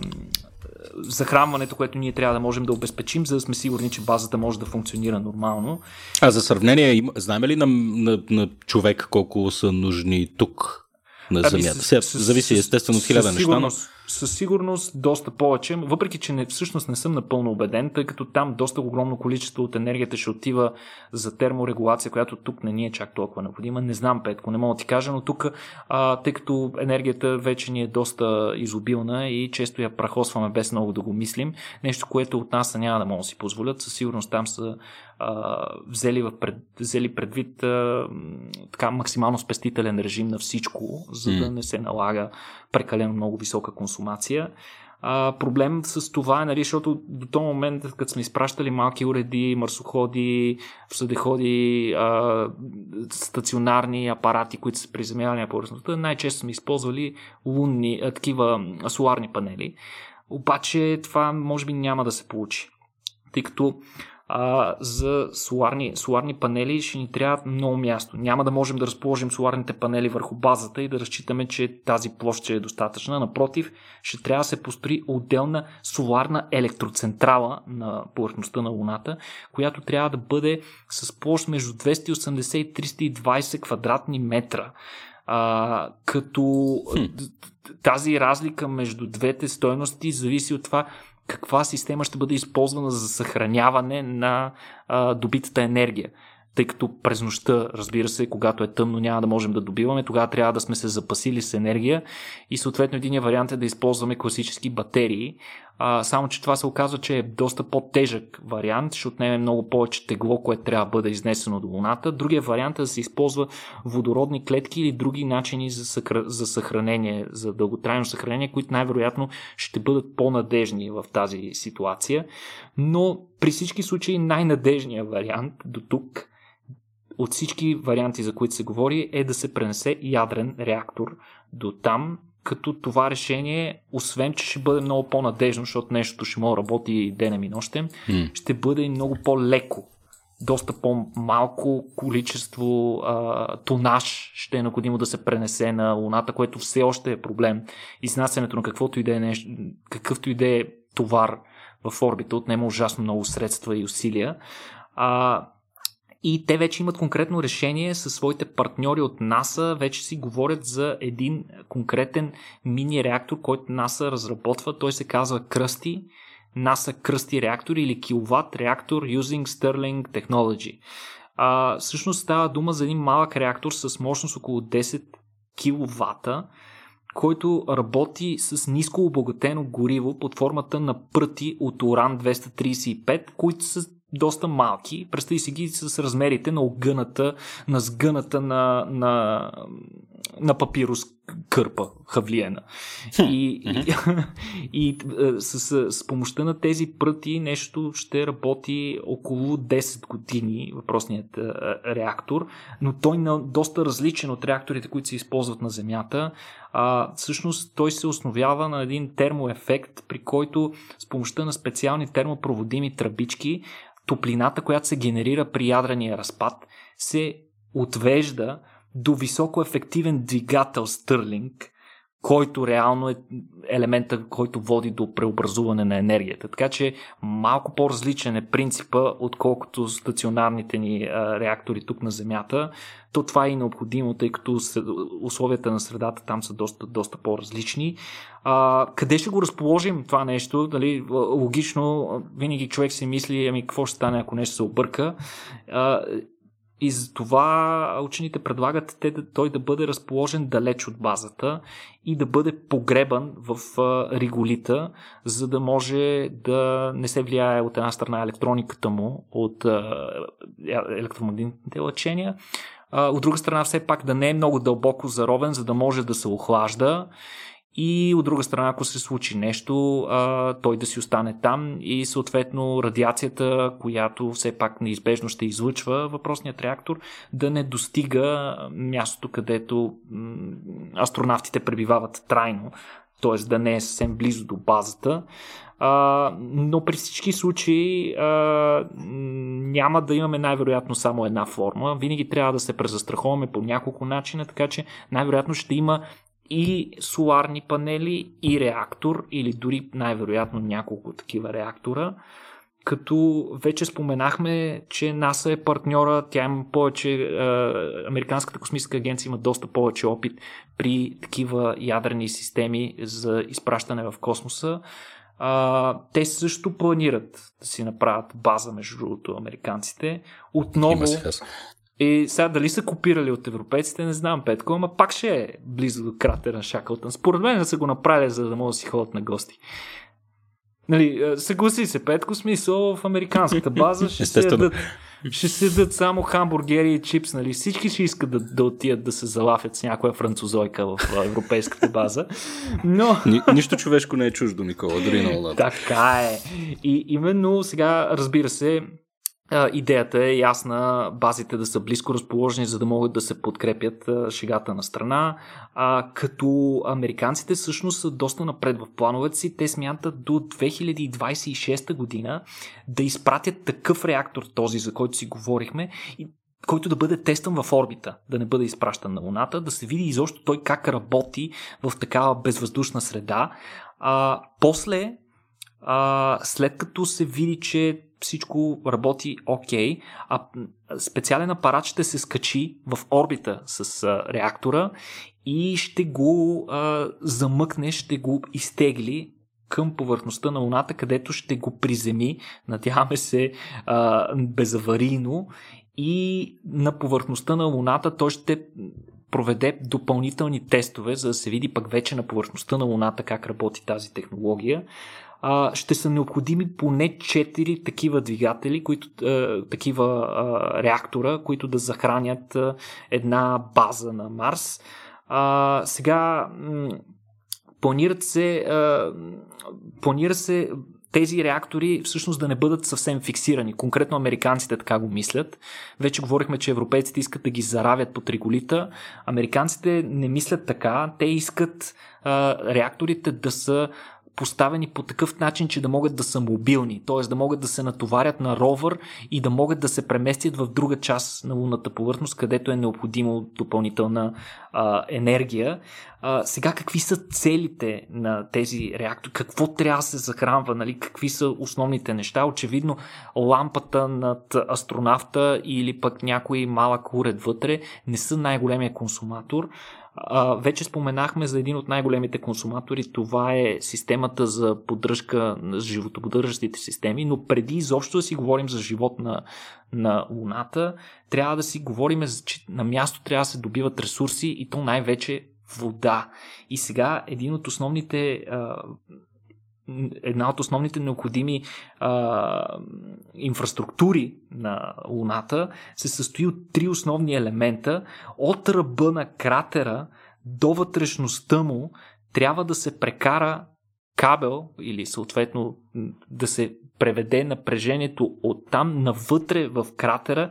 захранването, което ние трябва да можем да обезпечим, за да сме сигурни, че базата може да функционира нормално. А за сравнение, знаем ли на, на, на човек колко са нужни тук на ами Земята. Сега, зависи естествено от хиляда неща, но със сигурност доста повече, въпреки че не, всъщност не съм напълно убеден, тъй като там доста огромно количество от енергията ще отива за терморегулация, която тук не ни е чак толкова необходима. Не знам, Петко, не мога да ти кажа, но тук, а, тъй като енергията вече ни е доста изобилна и често я прахосваме без много да го мислим, нещо, което от нас няма да могат да си позволят, със сигурност там са а, взели, в пред, взели предвид а, така максимално спестителен режим на всичко, за да не се налага прекалено много висока консумация. а, проблем с това е, нали, защото до този момент, като сме изпращали малки уреди, марсоходи, съдеходи, а, стационарни апарати, които са приземявали на повърхността, най-често сме използвали лунни, а, такива соларни панели. Обаче това може би няма да се получи, тъй като а, за соларни, соларни панели ще ни трябва много място. Няма да можем да разположим соларните панели върху базата и да разчитаме, че тази площ е достатъчна. Напротив, ще трябва да се построи отделна соларна електроцентрала на повърхността на Луната, която трябва да бъде с площ между 280 и 320 квадратни метра. А, като хм. тази разлика между двете стойности зависи от това каква система ще бъде използвана за съхраняване на а, добитата енергия тъй като през нощта, разбира се, когато е тъмно, няма да можем да добиваме, тогава трябва да сме се запасили с енергия и съответно един вариант е да използваме класически батерии, а, само че това се оказва, че е доста по-тежък вариант, ще отнеме много повече тегло, което трябва да бъде изнесено до Луната. Другия вариант е да се използва водородни клетки или други начини за, съхр... за съхранение, за дълготрайно съхранение, които най-вероятно ще бъдат по-надежни в тази ситуация. Но при всички случаи най-надежният вариант до тук от всички варианти, за които се говори, е да се пренесе ядрен реактор до там, като това решение, освен че ще бъде много по-надежно, защото нещото ще може да работи денем и нощем, mm. ще бъде и много по-леко. Доста по-малко количество а, тонаж ще е необходимо да се пренесе на Луната, което все още е проблем. Изнасянето на каквото и да е нещо, какъвто и да е товар в орбита отнема ужасно много средства и усилия. А, и те вече имат конкретно решение със своите партньори от НАСА, вече си говорят за един конкретен мини реактор, който НАСА разработва. Той се казва Кръсти, НАСА Кръсти реактор или киловатт реактор using Sterling Technology. А, всъщност става дума за един малък реактор с мощност около 10 киловата, който работи с ниско обогатено гориво под формата на пръти от уран 235, които са доста малки. Представи си ги с размерите на огъната, на сгъната на, на, на папирус кърпа, хавлиена. И, и, и с, с помощта на тези пръти нещо ще работи около 10 години, въпросният реактор, но той е доста различен от реакторите, които се използват на Земята. А, всъщност той се основява на един термоефект, при който с помощта на специални термопроводими тръбички топлината, която се генерира при ядрения разпад, се отвежда до високо ефективен двигател Стърлинг, който реално е елемента, който води до преобразуване на енергията. Така че малко по-различен е принципа, отколкото стационарните ни а, реактори тук на Земята. То това е и необходимо, тъй като условията на средата там са доста, доста по-различни. А, къде ще го разположим това нещо? Дали, логично, винаги човек си мисли, ами какво ще стане, ако нещо се обърка. А, и за това учените предлагат те, той да бъде разположен далеч от базата и да бъде погребан в реголита, за да може да не се влияе от една страна електрониката му от електромагнитните лъчения, от друга страна все пак да не е много дълбоко заровен, за да може да се охлажда и от друга страна, ако се случи нещо, той да си остане там и съответно радиацията, която все пак неизбежно ще излъчва въпросният реактор, да не достига мястото, където астронавтите пребивават трайно, т.е. да не е съвсем близо до базата. Но при всички случаи няма да имаме най-вероятно само една форма. Винаги трябва да се презастраховаме по няколко начина, така че най-вероятно ще има и соларни панели, и реактор, или дори най-вероятно няколко такива реактора. Като вече споменахме, че НАСА е партньора, тя има повече, е, Американската космическа агенция има доста повече опит при такива ядрени системи за изпращане в космоса. Те също планират да си направят база, между другото, американците. Отново, и сега дали са копирали от европейците, не знам, Петко, ама пак ще е близо до кратера на Шаклтън. Според мен са го направили, за да могат да си ходят на гости. Нали, съгласи се, Петко, смисъл в американската база ще се ядат ще седат само хамбургери и чипс, нали? Всички ще искат да, да отидат да се залафят с някоя французойка в европейската база. Но... Ни, нищо човешко не е чуждо, Никола, дори на Така е. И именно сега, разбира се, Идеята е ясна, базите да са близко разположени, за да могат да се подкрепят шегата на страна, а, като американците всъщност са доста напред в плановете си. Те смятат до 2026 година да изпратят такъв реактор, този за който си говорихме, и който да бъде тестван в орбита, да не бъде изпращан на Луната, да се види изобщо той как работи в такава безвъздушна среда. А, после, а, след като се види, че всичко работи окей, okay, а специален апарат ще се скачи в орбита с а, реактора и ще го а, замъкне, ще го изтегли към повърхността на Луната, където ще го приземи, надяваме се, а, безаварийно. И на повърхността на Луната той ще проведе допълнителни тестове, за да се види пък вече на повърхността на Луната как работи тази технология ще са необходими поне 4 такива двигатели, които, а, такива реактора, които да захранят а, една база на Марс. Сега планират се, а, планира се тези реактори всъщност да не бъдат съвсем фиксирани. Конкретно американците така го мислят. Вече говорихме, че европейците искат да ги заравят по триголита. Американците не мислят така. Те искат а, реакторите да са поставени по такъв начин, че да могат да са мобилни, т.е. да могат да се натоварят на ровър и да могат да се преместят в друга част на лунната повърхност, където е необходимо допълнителна а, енергия. А, сега какви са целите на тези реактори? Какво трябва да се захранва? Нали? Какви са основните неща? Очевидно лампата над астронавта или пък някой малък уред вътре не са най-големия консуматор. А, вече споменахме за един от най-големите консуматори. Това е системата за поддръжка на животоподдържащите системи, но преди изобщо да си говорим за живот на, на Луната, трябва да си говорим, че на място трябва да се добиват ресурси и то най-вече вода. И сега един от основните а, една от основните необходими а, инфраструктури на Луната се състои от три основни елемента. От ръба на кратера до вътрешността му трябва да се прекара кабел или съответно да се преведе напрежението от там навътре в кратера,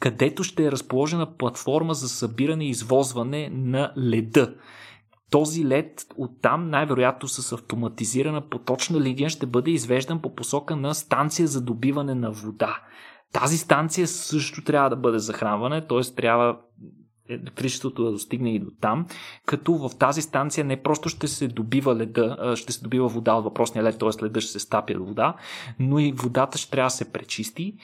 където ще е разположена платформа за събиране и извозване на леда. Този лед оттам най-вероятно с автоматизирана поточна линия ще бъде извеждан по посока на станция за добиване на вода. Тази станция също трябва да бъде захранване, т.е. трябва електричеството да достигне и до там, като в тази станция не просто ще се добива леда, ще се добива вода от въпросния лед, т.е. леда ще се стапя вода, но и водата ще трябва да се пречисти,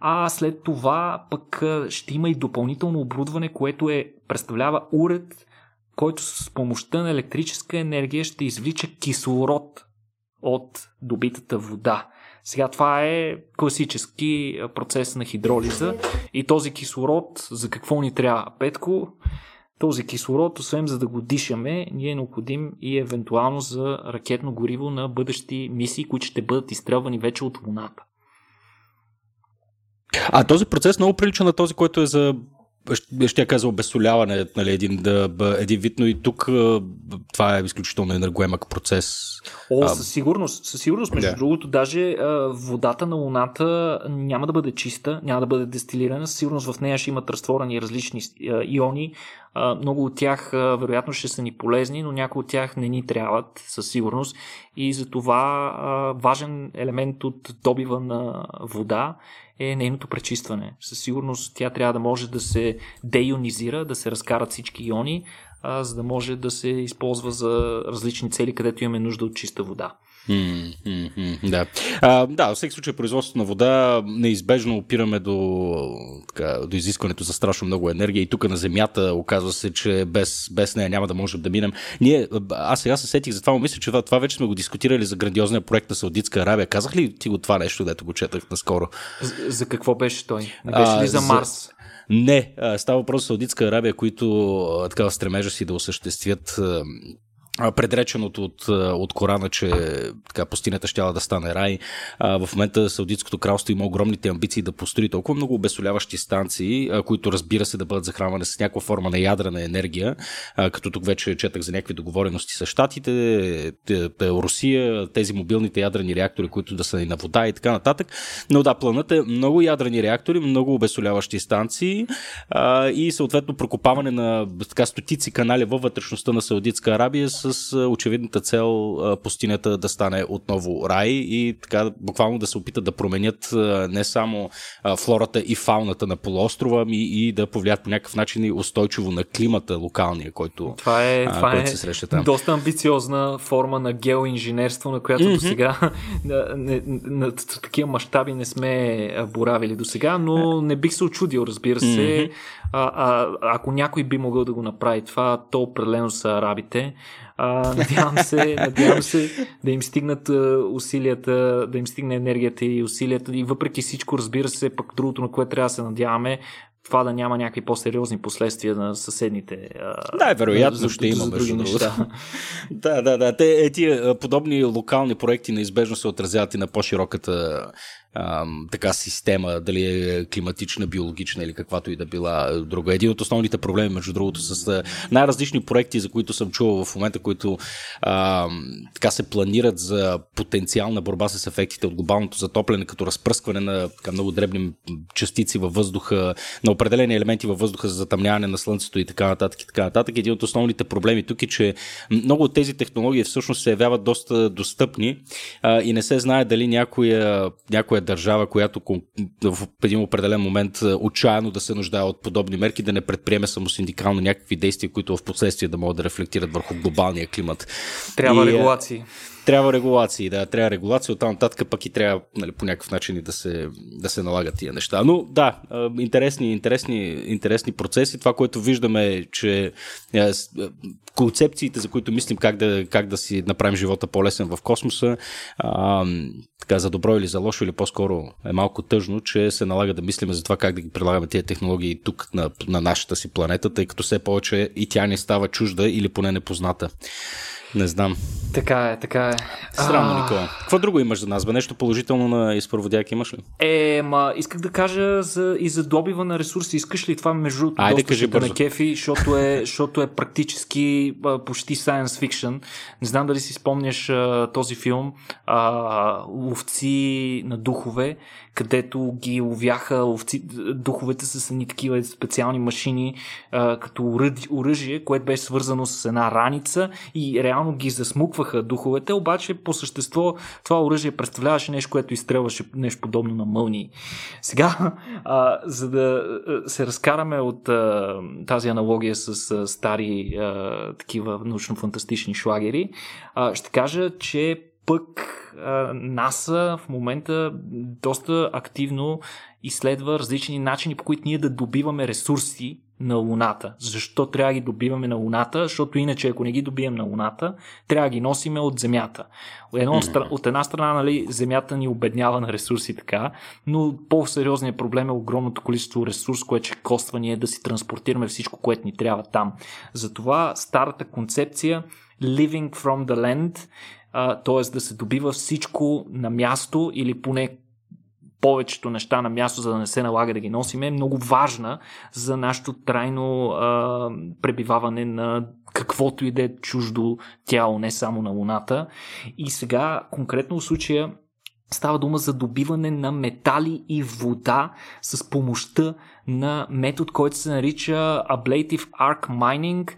а след това пък ще има и допълнително оборудване, което е, представлява уред, който с помощта на електрическа енергия ще извлича кислород от добитата вода. Сега това е класически процес на хидролиза и този кислород за какво ни трябва, Петко? Този кислород, освен за да го дишаме, ни е необходим и евентуално за ракетно гориво на бъдещи мисии, които ще бъдат изстрелвани вече от Луната. А този процес много прилича на този, който е за ще я каза обесоляване, нали, един, да, един вид, но и тук това е изключително енергоемък процес. О, със сигурност, със сигурност. Между yeah. другото, даже водата на Луната няма да бъде чиста, няма да бъде дестилирана. Със сигурност в нея ще имат разтворени различни иони. Много от тях вероятно ще са ни полезни, но някои от тях не ни трябват със сигурност. И за това важен елемент от добива на вода е нейното пречистване. Със сигурност тя трябва да може да се деионизира, да се разкарат всички иони, за да може да се използва за различни цели, където имаме нужда от чиста вода. Да. А, да, във всеки случай производството на вода неизбежно опираме до, така, до изискването за страшно много енергия и тук на Земята оказва се, че без, без нея няма да можем да минем. Ние, аз сега се сетих за това, мисля, че това, това вече сме го дискутирали за грандиозния проект на Саудитска Арабия. Казах ли ти го това нещо, дето го четах наскоро? За, за какво беше той? Беше ли за Марс? За... Не, става въпрос за Саудитска Арабия, които така стремежа си да осъществят предреченото от, от Корана, че така, пустинята щяла да стане рай. А, в момента Саудитското кралство има огромните амбиции да построи толкова много обесоляващи станции, а, които разбира се да бъдат захранвани с някаква форма на ядрена енергия, а, като тук вече четах за някакви договорености с Штатите, Русия, тези мобилните ядрени реактори, които да са и на вода и така нататък. Но да, планът е много ядрени реактори, много обесоляващи станции а, и съответно прокопаване на така, стотици канали във вътрешността на Саудитска Арабия с очевидната цел пустинята да стане отново рай и така буквално да се опитат да променят не само флората и фауната на полуострова, ми и да повлият по някакъв начин и устойчиво на климата локалния, който, това е, това който е се среща там. Доста амбициозна форма на геоинженерство, на която mm-hmm. до сега на, такива мащаби не сме боравили до сега, но не бих се очудил, разбира се. Mm-hmm. А, а, ако някой би могъл да го направи това, то определено са арабите. А, надявам, се, надявам се да им стигнат усилията, да им стигне енергията и усилията. И въпреки всичко, разбира се, пък другото, на което трябва да се надяваме, това да няма някакви по-сериозни последствия на съседните. Да, вероятно за, ще има други неща. да, да, да. Те, тия подобни локални проекти неизбежно се отразяват и на по-широката така система, дали е климатична, биологична или каквато и да била друга. Един от основните проблеми, между другото, с най-различни проекти, за които съм чувал в момента, които а, така се планират за потенциална борба с ефектите от глобалното затопляне, като разпръскване на така, много дребни частици във въздуха, на определени елементи във въздуха за затъмняване на Слънцето и така нататък. И така нататък. Един от основните проблеми тук е, че много от тези технологии всъщност се явяват доста достъпни а, и не се знае дали някоя, някоя държава, която в един определен момент е, отчаяно да се нуждае от подобни мерки, да не предприеме самосиндикално някакви действия, които в последствие да могат да рефлектират върху глобалния климат. Трябва и, е, регулации. Трябва регулации, да, трябва регулации, оттам нататък пък и трябва нали, по някакъв начин да се, да се налагат тия неща. Но да, интересни, интересни, интересни процеси. Това, което виждаме е, че концепциите, за които мислим как да, как да си направим живота по-лесен в космоса, а, така за добро или за лошо, или по-скоро е малко тъжно, че се налага да мислим за това как да ги прилагаме тези технологии тук на, на нашата си планета, тъй като все повече и тя не става чужда или поне непозната. Не знам. Така е, така е. Странно, а... Никола. Какво друго имаш за нас? Бе? Нещо положително на изпроводяк имаш ли? Е, ма, исках да кажа за, и за добива на ресурси. Искаш ли това между Айде, кажи бързо. на кефи, защото е, защото е практически а, почти science fiction. Не знам дали си спомняш а, този филм а, Ловци на духове, където ги ловяха ловци, духовете с едни такива специални машини а, като оръжие, което беше свързано с една раница и реално ги засмукваха духовете, обаче по същество това оръжие представляваше нещо, което изстрелваше нещо подобно на мълни. Сега, а, за да се разкараме от а, тази аналогия с а, стари а, такива научно-фантастични шлагери, а, ще кажа, че пък НАСА в момента доста активно изследва различни начини, по които ние да добиваме ресурси на Луната. Защо трябва да ги добиваме на Луната? Защото иначе, ако не ги добием на Луната, трябва да ги носиме от Земята. Едно, от една страна, нали, Земята ни обеднява на ресурси така, но по-сериозният проблем е огромното количество ресурс, което ще коства ние да си транспортираме всичко, което ни трябва там. Затова старата концепция Living from the Land т.е. да се добива всичко на място или поне повечето неща на място, за да не се налага да ги носиме, е много важна за нашето трайно а, пребиваване на каквото и да е чуждо тяло, не само на Луната. И сега, конкретно в случая, Става дума за добиване на метали и вода с помощта на метод, който се нарича Ablative Arc Mining,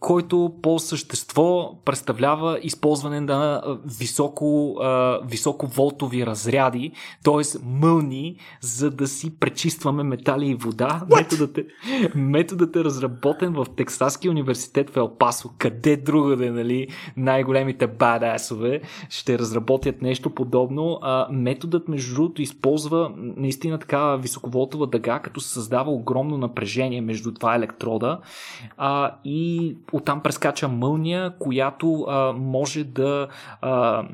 който по същество представлява използване на високо, високоволтови разряди, т.е. мълни, за да си пречистваме метали и вода. Методът е, методът е разработен в Тексаския университет в Елпасо, къде другаде, нали, най-големите бадасове ще разработят нещо подобно. методът, между другото, използва наистина така високоволтова дъга, като се създава огромно напрежение между два електрода и оттам прескача мълния, която а, може да а,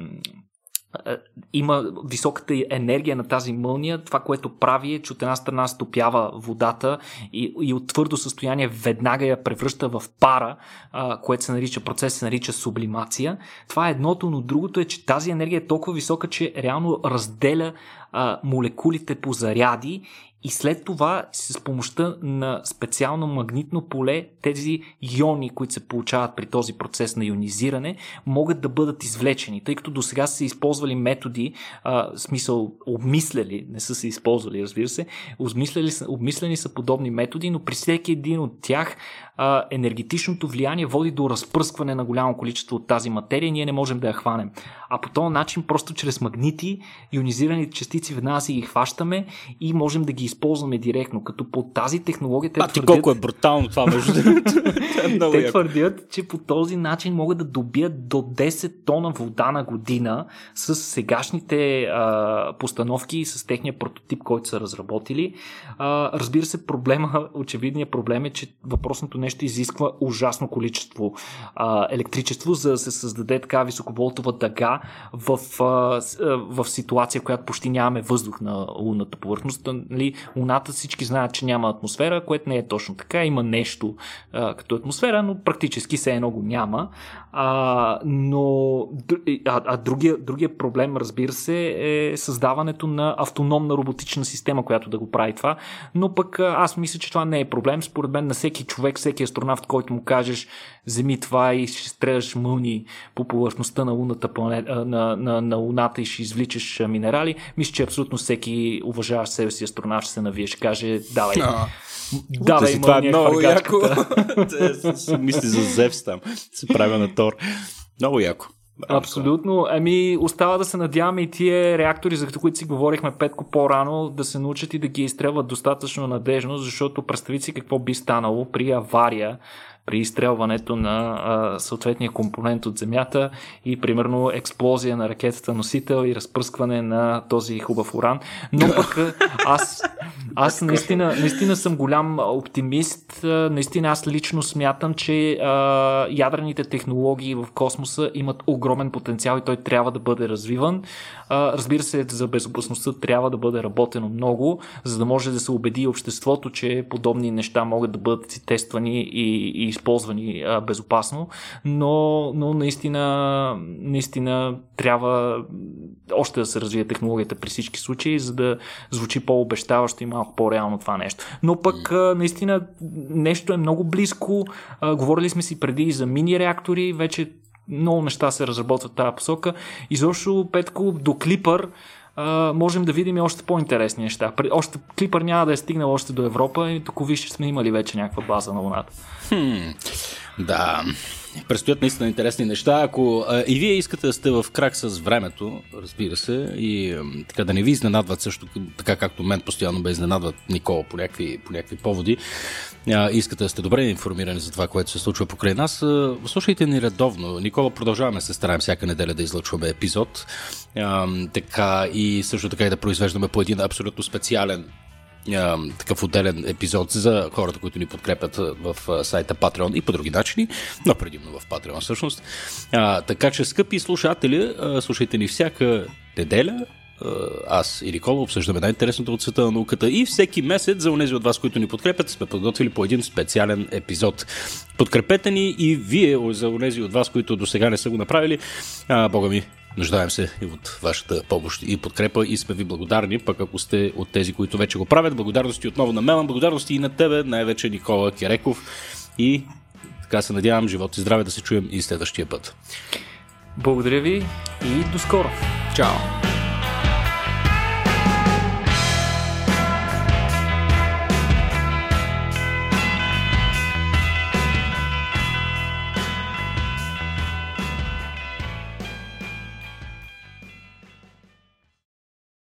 има високата енергия на тази мълния. Това, което прави е, че от една страна стопява водата и, и от твърдо състояние веднага я превръща в пара, а, което се нарича процес, се нарича сублимация. Това е едното, но другото е, че тази енергия е толкова висока, че реално разделя а, молекулите по заряди и след това с помощта на специално магнитно поле тези иони, които се получават при този процес на ионизиране, могат да бъдат извлечени, тъй като до сега са се използвали методи, а, смисъл обмисляли, не са се използвали, разбира се, обмисляли, обмислени са подобни методи, но при всеки един от тях а, енергетичното влияние води до разпръскване на голямо количество от тази материя и ние не можем да я хванем. А по този начин, просто чрез магнити, ионизираните частици веднага си ги хващаме и можем да ги използваме директно. Като по тази технология те а, твърдят... колко е брутално това, между е Те твърдят, че по този начин могат да добият до 10 тона вода на година с сегашните а, постановки и с техния прототип, който са разработили. А, разбира се, проблема, очевидният проблем е, че въпросното нещо изисква ужасно количество а, електричество, за да се създаде така високоволтова дъга в, а, в ситуация, в която почти нямаме въздух на лунната повърхност. Нали, луната всички знаят, че няма атмосфера, което не е точно така. Има нещо а, като атмосфера, но практически все едно го няма. А, но а, а другия, другия проблем, разбира се, е създаването на автономна роботична система, която да го прави това. Но пък аз мисля, че това не е проблем. Според мен на всеки човек, всеки астронавт, който му кажеш вземи това и ще стреляш мълни по повърхността на луната, планета, на, на, на луната и ще извличаш минерали, мисля, че абсолютно всеки уважаващ себе си астронавт ще се навие, ще каже давай. No. Давай, това е много яко. Мисли за Зевс там. Се правя на Тор. Много яко. Абсолютно. Ами, остава да се надяваме и тия реактори, за които си говорихме петко по-рано, да се научат и да ги изстрелват достатъчно надежно, защото представи си какво би станало при авария при изстрелването на а, съответния компонент от Земята и примерно експлозия на ракетата носител и разпръскване на този хубав уран. Но пък аз, аз наистина, наистина съм голям оптимист. Наистина аз лично смятам, че а, ядрените технологии в космоса имат огромен потенциал и той трябва да бъде развиван. А, разбира се, за безопасността трябва да бъде работено много, за да може да се убеди обществото, че подобни неща могат да бъдат тествани и, и използвани а, безопасно, но, но наистина, наистина трябва още да се развие технологията при всички случаи, за да звучи по-обещаващо и малко по-реално това нещо. Но пък а, наистина нещо е много близко. А, говорили сме си преди за мини реактори, вече много неща се разработват в тази посока. Изобщо, Петко, до Клипър Можем да видим и още по-интересни неща. Още, Клипър няма да е стигнал още до Европа и тук вижте сме имали вече някаква база на Луната. Хм, да, предстоят наистина интересни неща. Ако а, и вие искате да сте в крак с времето, разбира се, и а, така да не ви изненадват също, така както мен постоянно бе изненадват Никола по някакви, по някакви поводи, а, искате да сте добре информирани за това, което се случва покрай нас, а, слушайте ни редовно. Никола, продължаваме се стараем всяка неделя да излъчваме епизод, а, така и също така и да произвеждаме по един абсолютно специален такъв отделен епизод за хората, които ни подкрепят в сайта Patreon и по други начини, но предимно в Patreon всъщност. А, така че, скъпи слушатели, слушайте ни всяка неделя, аз и Никола обсъждаме най-интересното от света на науката и всеки месец за онези от вас, които ни подкрепят, сме подготвили по един специален епизод. Подкрепете ни и вие за онези от вас, които до сега не са го направили. А, бога ми, Нуждаем се и от вашата помощ и подкрепа и сме ви благодарни, пък ако сте от тези, които вече го правят. Благодарности отново на Мелан, благодарности и на тебе, най-вече Никола Кереков и така се надявам, живот и здраве да се чуем и следващия път. Благодаря ви и до скоро. Чао!